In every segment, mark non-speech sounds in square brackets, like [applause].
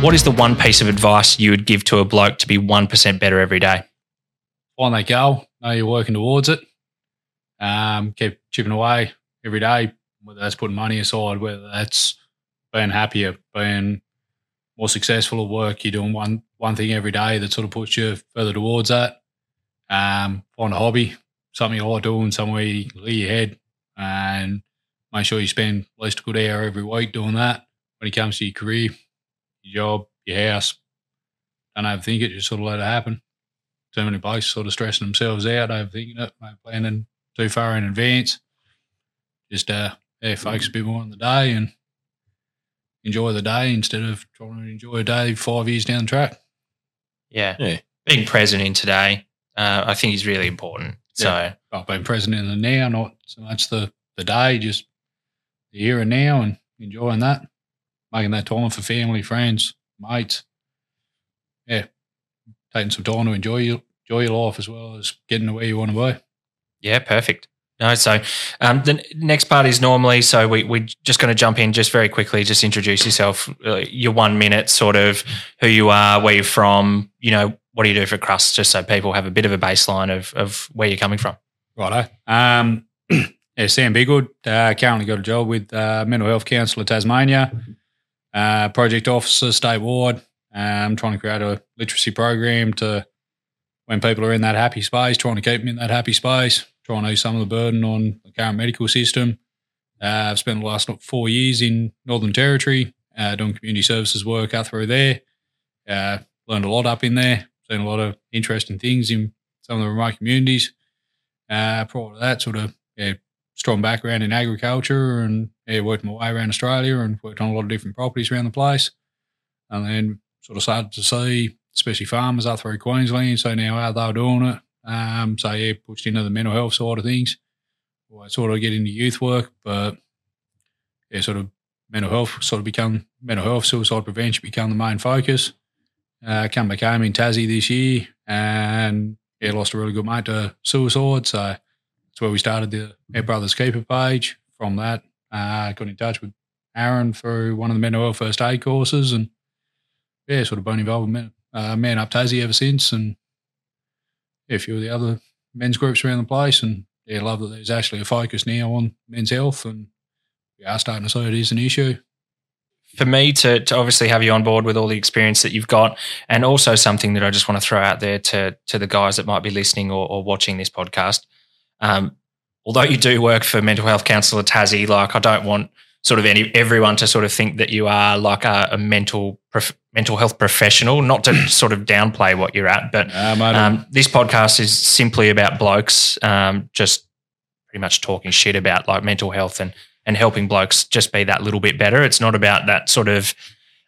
What is the one piece of advice you would give to a bloke to be 1% better every day? Find that goal, know you're working towards it. Um, keep chipping away every day, whether that's putting money aside, whether that's being happier, being more successful at work. You're doing one one thing every day that sort of puts you further towards that. Um, find a hobby, something you like doing, somewhere you clear your head, and make sure you spend at least a good hour every week doing that. When it comes to your career, your job, your house, don't overthink it. Just sort of let it happen. Too many blokes sort of stressing themselves out, overthinking it, planning too far in advance. Just uh, yeah, focus a bit more on the day and enjoy the day instead of trying to enjoy a day five years down the track. Yeah. yeah. Being present in today, uh, I think is really important. So I've been present in the now, not so much the, the day, just the here and now and enjoying that, making that time for family, friends, mates. Yeah. Taking some time to enjoy your enjoy your life as well as getting to where you want to be. Yeah, perfect. No, so um, the next part is normally so we we're just going to jump in just very quickly. Just introduce yourself, uh, your one minute, sort of who you are, where you're from, you know, what do you do for crust, just so people have a bit of a baseline of of where you're coming from. Righto. Um, [clears throat] yeah, Sam Bigwood. Uh, currently got a job with uh, Mental Health Council of Tasmania, uh, project officer statewide. I'm um, trying to create a literacy program to when people are in that happy space, trying to keep them in that happy space trying to ease some of the burden on the current medical system. Uh, I've spent the last four years in Northern Territory uh, doing community services work out through there. Uh, learned a lot up in there, seen a lot of interesting things in some of the remote communities. Uh, prior to that, sort of yeah, strong background in agriculture and yeah, worked my way around Australia and worked on a lot of different properties around the place. And then sort of started to see, especially farmers up through Queensland, so now how they're doing it, um, so yeah, pushed into the mental health side of things. I sort of get into youth work, but yeah, sort of mental health sort of become mental health, suicide prevention become the main focus. Uh, come back home in Tassie this year and yeah, lost a really good mate to suicide. So that's where we started the Our Brothers Keeper page. From that, uh, got in touch with Aaron through one of the mental health first aid courses and yeah, sort of been involved with men, uh, Man Up Tassie ever since and a few of the other men's groups around the place. And yeah, love that there's actually a focus now on men's health, and we are starting to see it is an issue. For me to, to obviously have you on board with all the experience that you've got, and also something that I just want to throw out there to to the guys that might be listening or, or watching this podcast. Um, although you do work for Mental Health Council of Tassie, like I don't want sort of any everyone to sort of think that you are like a, a mental prof, mental health professional. Not to [clears throat] sort of downplay what you're at, but um, this podcast is simply about blokes um, just pretty much talking shit about like mental health and and helping blokes just be that little bit better. It's not about that sort of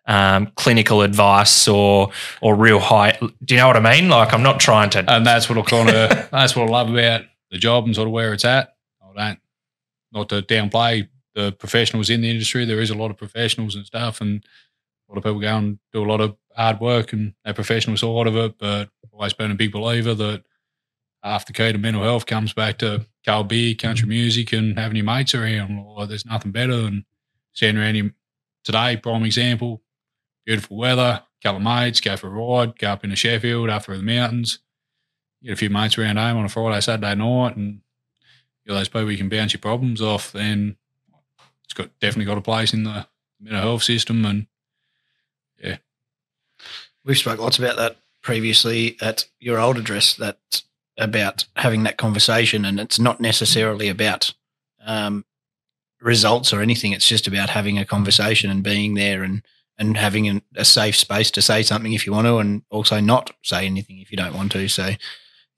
um, clinical advice or or real high. Do you know what I mean? Like I'm not trying to. And that's what I kind of [laughs] that's what I love about the job and sort of where it's at. I don't not to downplay the professionals in the industry. There is a lot of professionals and stuff, and a lot of people go and do a lot of hard work and a professional side of it. But I've always been a big believer that half the key to mental health comes back to cold beer, country music, and having your mates around. Or there's nothing better than standing around you today. Prime example: beautiful weather, couple of mates, go for a ride, go up into Sheffield, up through the mountains. Get a few mates around home on a Friday, Saturday night, and you're those people you can bounce your problems off. Then it's got definitely got a place in the mental health system, and yeah, we've spoke lots about that previously at your old address. That about having that conversation, and it's not necessarily about um, results or anything. It's just about having a conversation and being there and and having a safe space to say something if you want to, and also not say anything if you don't want to. So,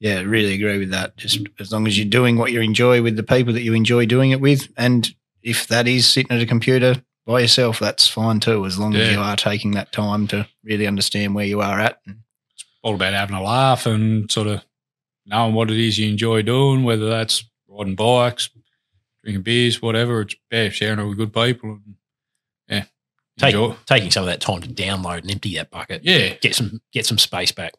yeah, really agree with that. Just as long as you're doing what you enjoy with the people that you enjoy doing it with, and if that is sitting at a computer by yourself, that's fine too, as long yeah. as you are taking that time to really understand where you are at. It's all about having a laugh and sort of knowing what it is you enjoy doing, whether that's riding bikes, drinking beers, whatever. It's yeah, sharing it with good people. And, yeah. Take, taking some of that time to download and empty that bucket. Yeah. Get some get some space back.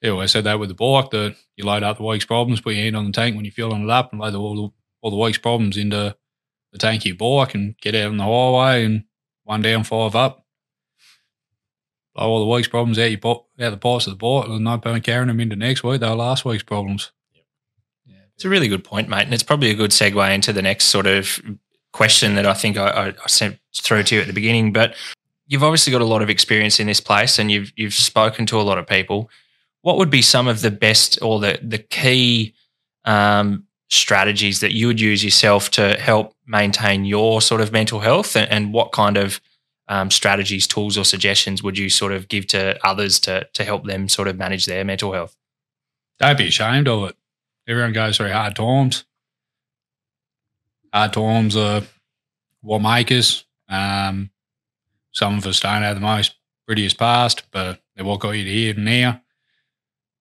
Yeah, well, I said that with the bike that you load up the week's problems, put your hand on the tank when you're filling it up and load all the, all the week's problems into the tanky bike and get out on the highway and one down, five up. blow all the week's problems out, your pot, out the pipes of the bottle and no point carrying them into next week. They were last week's problems. It's a really good point, mate. And it's probably a good segue into the next sort of question that I think I, I sent through to you at the beginning. But you've obviously got a lot of experience in this place and you've you've spoken to a lot of people. What would be some of the best or the the key um, strategies that you would use yourself to help maintain your sort of mental health and, and what kind of um, strategies, tools, or suggestions would you sort of give to others to to help them sort of manage their mental health? Don't be ashamed of it. Everyone goes through hard times. Hard times are what make us. Um, some of us don't have the most prettiest past, but they're what got you to here and now.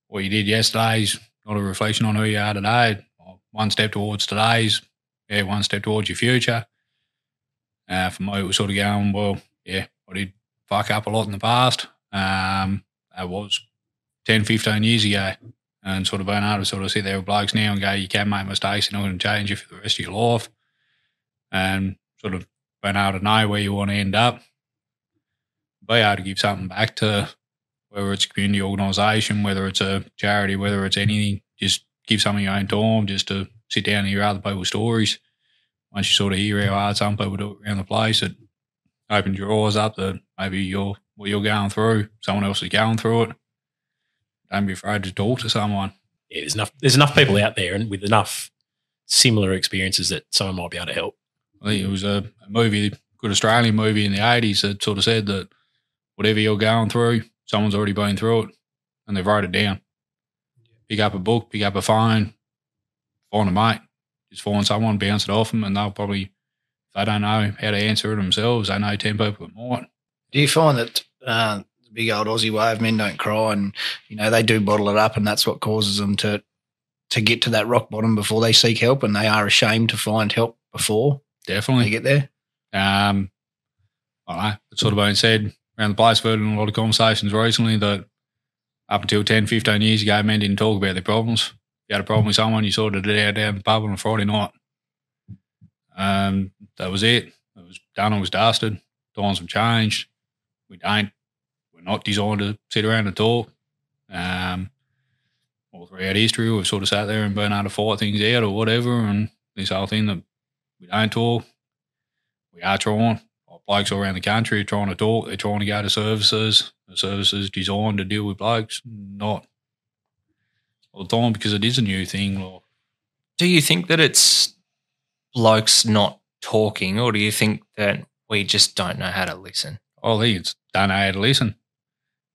What you did yesterday's not a reflection on who you are today. One step towards today's, yeah, one step towards your future. Uh, for me, it was sort of going, well, yeah, I did fuck up a lot in the past. Um, that was 10, 15 years ago and sort of being able to sort of sit there with blokes now and go, you can make mistakes, they're not going to change you for the rest of your life. And sort of being able to know where you want to end up, be able to give something back to whether it's a community organisation, whether it's a charity, whether it's anything, just give some of your own time just to sit down and hear other people's stories. Once you sort of hear how hard some people do it around the place, it opens your eyes up that maybe you're what you're going through, someone else is going through it don't be afraid to talk to someone. Yeah, there's enough. There's enough people out there, and with enough similar experiences that someone might be able to help. I think it was a, a movie, good Australian movie in the eighties that sort of said that whatever you're going through, someone's already been through it, and they've wrote it down. Pick up a book, pick up a phone, find a mate, just find someone, bounce it off them, and they'll probably, if they don't know how to answer it themselves, they know ten people that might. Do you find that uh, the big old Aussie way of men don't cry, and you know they do bottle it up, and that's what causes them to to get to that rock bottom before they seek help, and they are ashamed to find help before they Definitely. get there. Um, I don't know. It's sort of been said around the place. We've in a lot of conversations recently that up until 10, 15 years ago, men didn't talk about their problems. If you had a problem with someone, you sorted it out down the pub on a Friday night. Um, that was it. It was done. It was dusted. Times have changed. We don't. We're not designed to sit around and talk. Um, all throughout history, we've sort of sat there and been able to fight things out or whatever. And this whole thing that we don't talk, we are trying. Like blokes all around the country are trying to talk. They're trying to go to services. The services designed to deal with blokes, not all the time because it is a new thing. Like, Do you think that it's blokes not talking, or do you think that we just don't know how to listen? I think it's don't know how to listen.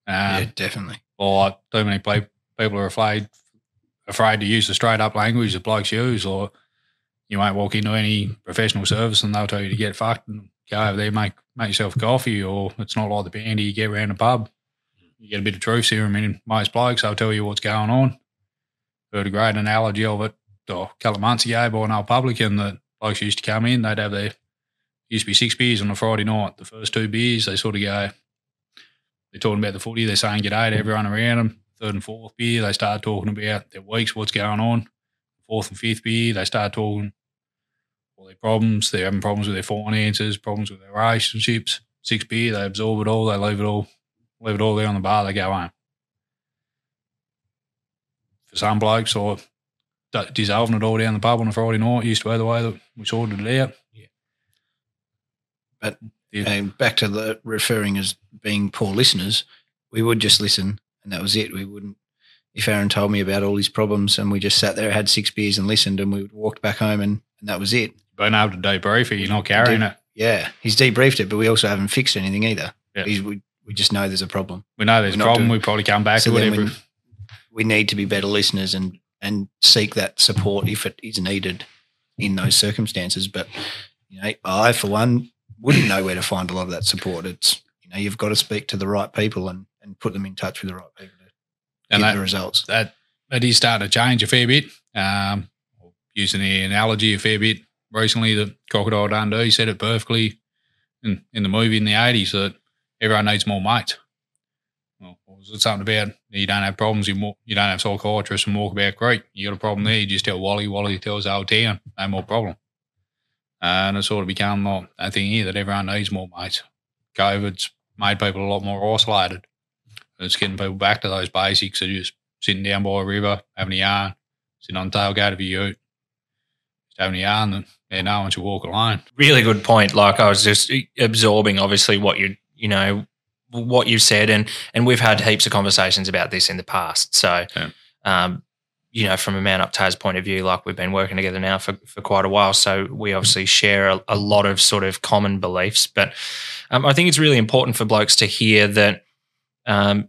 Um, yeah, definitely. or too many people are afraid afraid to use the straight up language that blokes use, or you won't walk into any professional service and they'll tell you to get fucked and go over there, make make yourself a coffee, or it's not like the bandy you get around the pub. You get a bit of truth serum in most blokes, they'll tell you what's going on. Heard a great analogy of it oh, a couple of months ago by an old publican that blokes used to come in, they'd have their used to be six beers on a Friday night. The first two beers, they sort of go, they're talking about the footy, they're saying g'day to everyone around them. Third and fourth beer, they start talking about their weeks, what's going on. Fourth and fifth beer, they start talking all their problems. They're having problems with their finances, problems with their relationships. Six beer, they absorb it all, they leave it all, leave it all there on the bar, they go home. For some blokes, or d- dissolving it all down the pub on a Friday night used to be the way that we sorted it out. But Yeah. and back to the referring as being poor listeners, we would just listen, and that was it. We wouldn't. If Aaron told me about all his problems, and we just sat there, had six beers, and listened, and we walked back home, and, and that was it. Being able to debrief it, you're not carrying Did- it. Yeah, he's debriefed it, but we also haven't fixed anything either. Yeah. We we just know there's a problem. We know there's a We're problem. doing- We probably come back So to every. we, we need to be better listeners and and seek that support if it is needed in those circumstances. But you know, I for one wouldn't know where to find a lot of that support. It's you know you've got to speak to the right people and and put them in touch with the right people to And get that- the results. that that is starting to change a fair bit. Um, using the analogy a fair bit recently, the Crocodile Dundee said it perfectly in, in the movie in the eighties that everyone needs more mates. Well, was it something about you don't have problems, you more, you don't have psychiatrists and Walkabout Creek. You got a problem there, you just tell Wally, Wally tells the whole town, no more problem. And it's sort of become like that thing here that everyone needs more mates. COVID's made people a lot more isolated. It's getting people back to those basics of just sitting down by a river, having a yarn, sitting on the tailgate of a ute, having a yarn, and yeah, no one should walk alone. really good point. Like I was just absorbing, obviously, what you you know what you said, and and we've had heaps of conversations about this in the past. So, Yeah. um, you know, from a man up Taz point of view, like we've been working together now for for quite a while, so we obviously share a, a lot of sort of common beliefs. But um, I think it's really important for blokes to hear that um,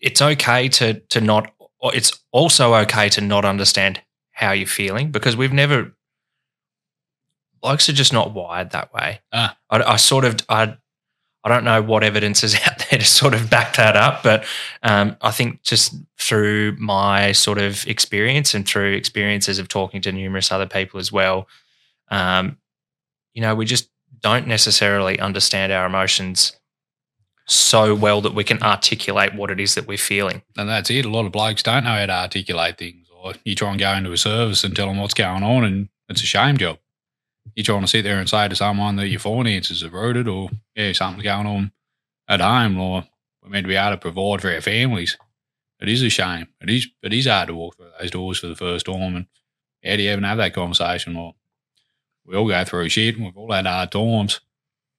it's okay to to not. It's also okay to not understand how you're feeling because we've never blokes are just not wired that way. Ah. I, I sort of I I don't know what evidence is [laughs] out there to sort of back that up, but um, I think just through my sort of experience and through experiences of talking to numerous other people as well, um, you know, we just don't necessarily understand our emotions so well that we can articulate what it is that we're feeling. And that's it. A lot of blokes don't know how to articulate things. You try and go into a service and tell them what's going on, and it's a shame job. You're trying to sit there and say to someone that your finances are rooted, or yeah, something's going on at home, or we're meant to be able to provide for our families. It is a shame. It is. It is hard to walk through those doors for the first time, and how do you even have that conversation? Or we all go through shit, and we've all had hard times,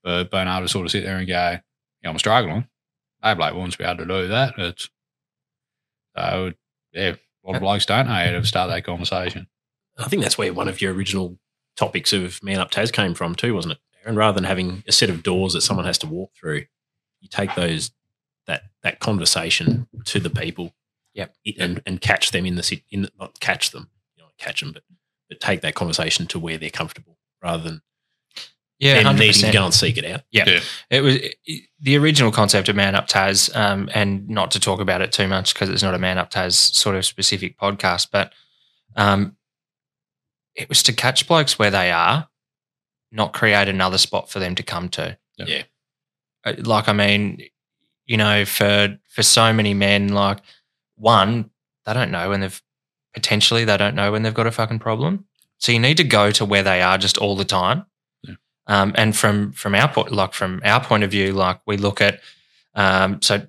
but being able to sort of sit there and go, yeah, I'm struggling. No bloke wants to be able to do that. It's so yeah, lot of blokes don't know how to start that conversation. I think that's where one of your original topics of Man Up Taz came from too, wasn't it? And rather than having a set of doors that someone has to walk through, you take those that that conversation to the people, Yep. and and catch them in the sit in the, not catch them, you know, catch them, but but take that conversation to where they're comfortable, rather than Yeah, them needing 100%. to go and seek it out. Yeah. It was it- the original concept of Man Up Taz, um, and not to talk about it too much because it's not a Man Up Taz sort of specific podcast, but um, it was to catch blokes where they are, not create another spot for them to come to. Yeah. Uh, Like I mean, you know, for for so many men, like one, they don't know when they've potentially they don't know when they've got a fucking problem. So you need to go to where they are just all the time. Um, and from from our point, like from our point of view, like we look at, um, so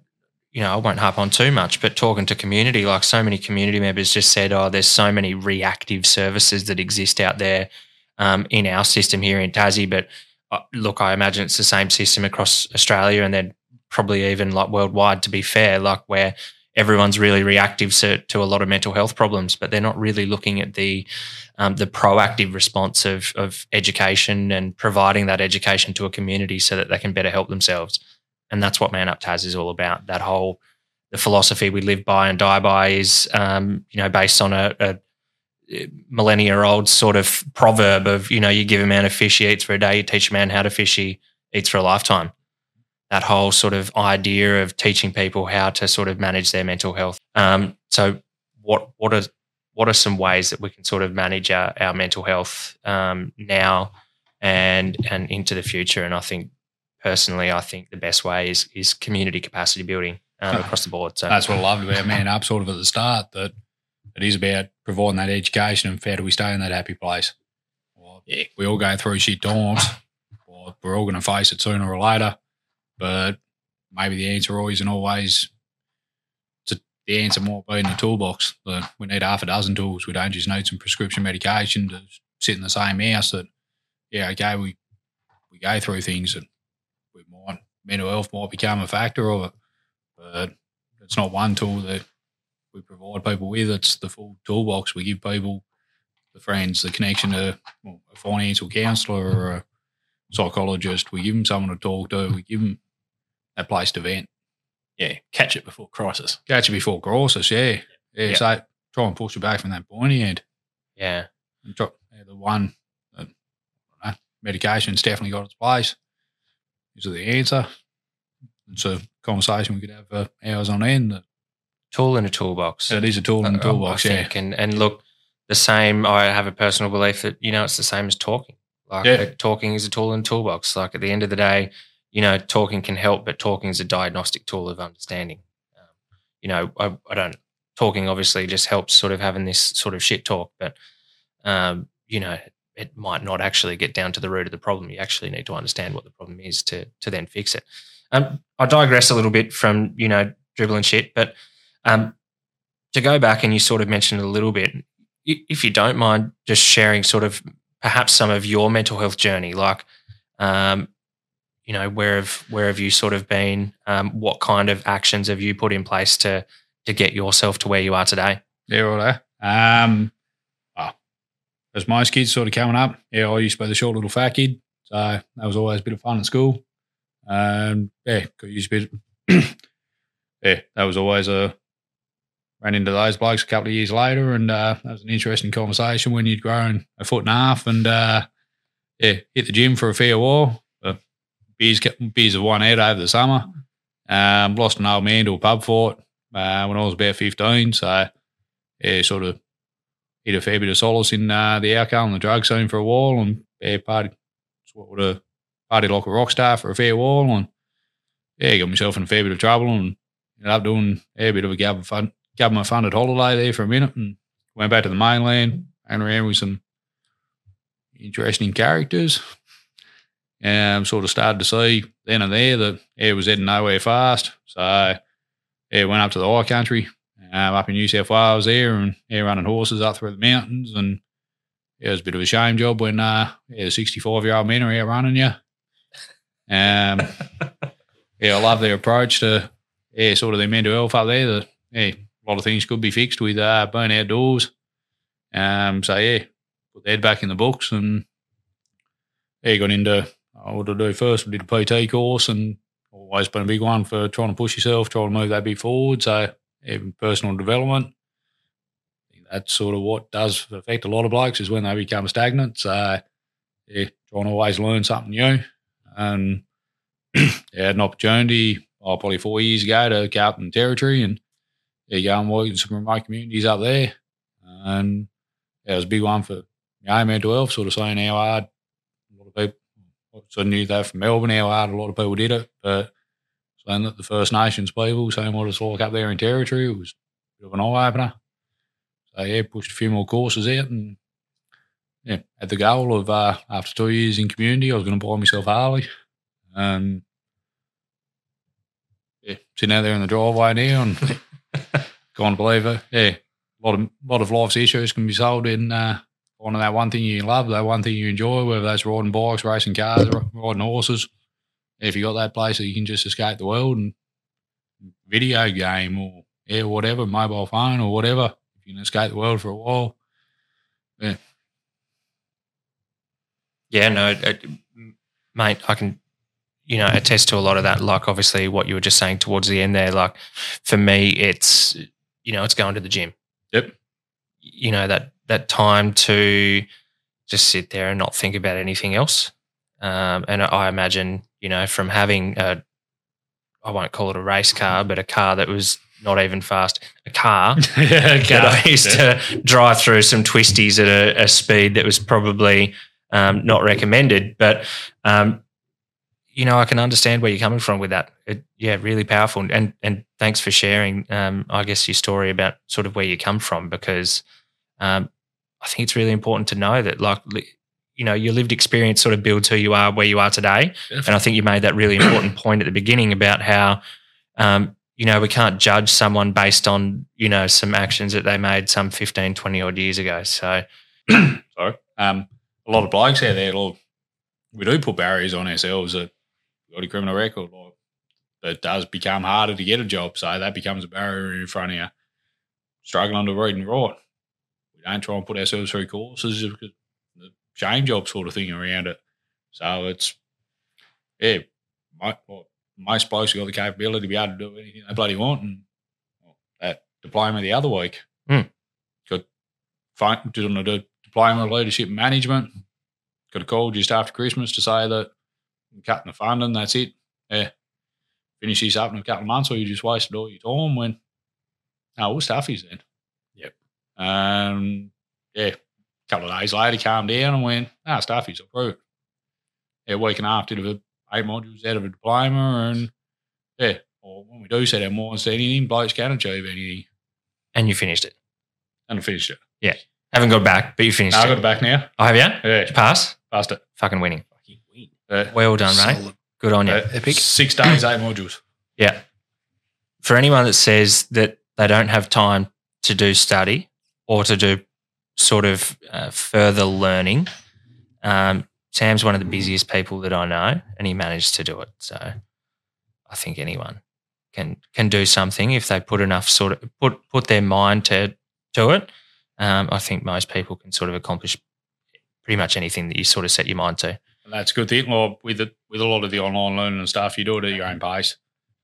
you know, I won't harp on too much, but talking to community, like so many community members just said, oh, there's so many reactive services that exist out there um, in our system here in Tassie. But uh, look, I imagine it's the same system across Australia and then probably even like worldwide. To be fair, like where everyone's really reactive to, to a lot of mental health problems, but they're not really looking at the um, the proactive response of of education and providing that education to a community so that they can better help themselves. And that's what Man Up Taz is all about. That whole the philosophy we live by and die by is um, you know based on a, a millennia old sort of proverb of you know you give a man a fish he eats for a day you teach a man how to fish he eats for a lifetime that whole sort of idea of teaching people how to sort of manage their mental health um, so what what are what are some ways that we can sort of manage our, our mental health um, now and and into the future and i think personally i think the best way is is community capacity building um, across the board so That's what I loved about Man [laughs] Up sort of at the start, that it is about providing that education and how do we stay in that happy place. Well, Yeah. we all go through shit. Well, [laughs] we're all going to face it sooner or later, but maybe the answer isn't always to, the answer might be in the toolbox. That we need half a dozen tools. We don't just need some prescription medication to sit in the same house. That yeah, okay, we we go through things and we might mental health might become a factor of it, but it's not one tool that we provide people with. It's the full toolbox. We give people the friends, the connection to well, a financial counsellor or a psychologist. We give them someone to talk to. We give them that place to vent. Yeah, catch it before crisis. Catch it before crisis. Yeah, yeah. Yeah. So try and push it back from that pointy end. yeah And try, yeah, the one that, know, medication's definitely got its place. Is it the answer? It's a conversation we could have for hours on end. That tool in a toolbox it is a tool in the I- toolbox. I yeah. And and look, the same. I have a personal belief that you know it's the same as talking. Like Yeah. uh, talking is a tool in the toolbox. Like at the end of the day, you know, talking can help, but talking is a diagnostic tool of understanding. Um, you know, I, I don't. Talking obviously just helps sort of having this sort of shit talk, but um, you know, it might not actually get down to the root of the problem. You actually need to understand what the problem is to to then fix it. Um, I digress a little bit from you know dribbling shit, but um, to go back and you sort of mentioned a little bit, if you don't mind, just sharing sort of perhaps some of your mental health journey, like um, you know where have where have you sort of been? Um, what kind of actions have you put in place to to get yourself to where you are today? Yeah, right. Um, well, as most kids sort of coming up, yeah, I used to be the short little fat kid, so that was always a bit of fun at school. Um, yeah, got used to bit. [clears throat] yeah, that was always a ran into those blokes a couple of years later, and uh, that was an interesting conversation when you'd grown a foot and a half, and uh, yeah, hit the gym for a fair while. Beers beers have won out over the summer. Um, lost an old man to a pub fight uh, when I was about fifteen, so yeah, sort of hit a fair bit of solace in uh, the alcohol and the drug scene for a while, and yeah, party sort of party like a rock star for a fair while, and yeah, got myself in a fair bit of trouble, and ended up doing yeah, a bit of a government fund, government funded holiday there for a minute, and went back to the mainland, and around with some interesting characters. And um, sort of started to see then and there that it was heading nowhere fast. So yeah, went up to the high country, um, up in New South Wales there, and air running horses up through the mountains. And it was a bit of a shame job when uh, yeah, 65 year old men are out running you. Um, [laughs] yeah, I love their approach to yeah, sort of their mental health up there. The, yeah, a lot of things could be fixed with uh, being outdoors. Um, so yeah, put head back in the books and yeah, got into what did I do first? We did a PT course and always been a big one for trying to push yourself, trying to move that bit forward. So even personal development. That's sort of what does affect a lot of blokes is when they become stagnant. So yeah, trying to always learn something new. And [clears throat] yeah, had an opportunity oh, probably four years ago to go in territory and yeah, go and work in some remote communities up there. And yeah, it was a big one for my own mental health, sort of saying how hard a lot of people, so I knew that from Melbourne, how hard a lot of people did it. But saying that the First Nations people, saying what it's like up there in territory, it was a bit of an eye opener. So yeah, pushed a few more courses out and yeah, had the goal of uh, after two years in community, I was going to buy myself Harley. And yeah, sitting out there in the driveway now and [laughs] can't believe it. Yeah, a lot of lot of life's issues can be solved in uh, finding that one thing you love, that one thing you enjoy, whether that's riding bikes, racing cars, riding horses. If you got that place that you can just escape the world and video game or yeah, whatever, mobile phone or whatever, if you can escape the world for a while, yeah. Yeah, no, it, mate, I can you know attest to a lot of that like obviously what you were just saying towards the end there like for me it's you know it's going to the gym yep you know that that time to just sit there and not think about anything else um, and i imagine you know from having a i won't call it a race car but a car that was not even fast a car [laughs] yeah, that i used yeah. to drive through some twisties at a, a speed that was probably um, not recommended but um, you know, I can understand where you're coming from with that. It, yeah, really powerful. And and thanks for sharing. Um, I guess your story about sort of where you come from because um, I think it's really important to know that, like, you know, your lived experience sort of builds who you are, where you are today. Definitely. And I think you made that really important point at the beginning about how, um, you know, we can't judge someone based on you know some actions that they made some 15, 20 odd years ago. So, [clears throat] sorry, um, a lot of blokes out there. We do put barriers on ourselves that got a criminal record, like, it does become harder to get a job. So that becomes a barrier in front of you. Struggling to read and write. Don't try and put ourselves through courses because the shame job sort of thing around it. So it's, yeah, my, well, most blokes have got the capability to be able to do anything they bloody want. And well, that diploma the other week, mm. got doing a diploma of leadership management. Got a call just after Christmas to say that cutting the funding, that's it. Yeah. Finish this up in a couple of months or you just wasted all your time when no, we'll stuff is then. Yep. Um yeah, a couple of days later calmed down and went, ah, stuff is approved. Yeah, week and a half did a eight modules out of a diploma and yeah, or when we do set our minds to anything, blokes can achieve anything. And you finished it. And I finished it. Yeah. Haven't got back, but you finished No, I got it. it back now. Oh, have you? Yeah, Did you pass? passed it. Fucking winning. Fucking win. Uh, Well done, mate. Good on you. uh, Epic. Six days, eight modules. Yeah. For anyone that says that they don't have time to do study or to do sort of uh, further learning, um, Sam's one of the busiest people that I know, and he managed to do it. So I think anyone can can do something if they put enough sort of put put their mind to to it. Um, I think most people can sort of accomplish pretty much anything that you sort of set your mind to. And that's a good thing. Well, with it, with a lot of the online learning and stuff, you do it at your own pace.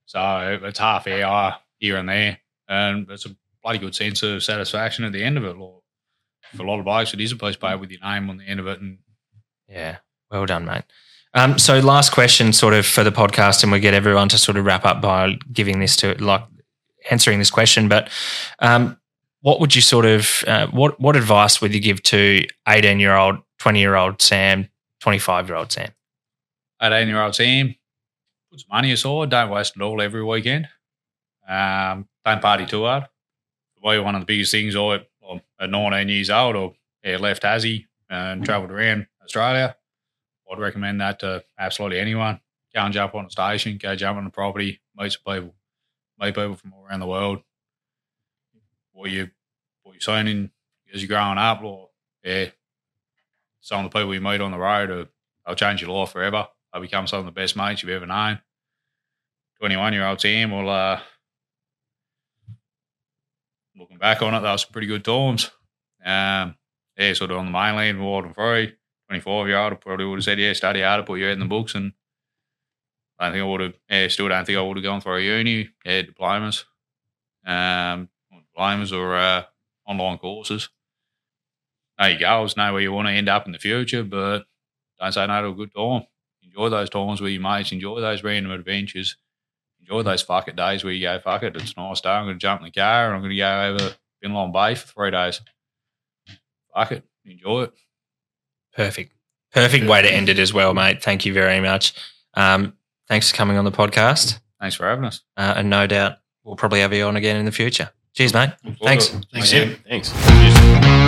So it's half hour here and there, and it's a bloody good sense of satisfaction at the end of it. Like, for a lot of blokes, it is a paper with your name on the end of it, and Yeah, well done, mate. Um, so, last question, sort of for the podcast, and we get everyone to sort of wrap up by giving this to like answering this question. But um, what would you sort of uh, what what advice would you give to eighteen year old, twenty year old Sam, twenty five year old Sam? eighteen year old Sam, put some money aside. Don't waste it all every weekend. Um, don't party too hard. Me, one of the biggest things I, at 19 years old, or yeah, left Tassie and travelled around Australia. I'd recommend that to absolutely anyone. Go and jump on a station, go jump on a property, meet some people, meet people from all around the world. What you what you're seeing in as you're growing up, or yeah, some of the people you meet on the road are they'll change your life forever. They'll become some of the best mates you've ever known. 21 year old Sam will, uh, looking back on it, that was some pretty good times. Um, yeah, sort of on the mainland, wild and free. 24 year old, I probably would have said, yeah, study hard, put your head in the books. And I don't think I would have, yeah, still don't think I would have gone for a uni. Yeah, diplomas, um, diplomas or uh, online courses. Know your goals, know where you want to end up in the future, but don't say no to a good time. Enjoy those times with your mates. Enjoy those random adventures. Enjoy those fuck it days where you go, fuck it, it's a nice day. I'm going to jump in the car and I'm going to go over Binalong Bay for three days. Fuck it. Enjoy it. Perfect, perfect way to end it as well, mate. Thank you very much. Um, thanks for coming on the podcast, Thanks for having us. uh, and no doubt we'll probably have you on again in the future. Cheers, mate. Thanks. Thanks, Thank Sam. you. Thanks.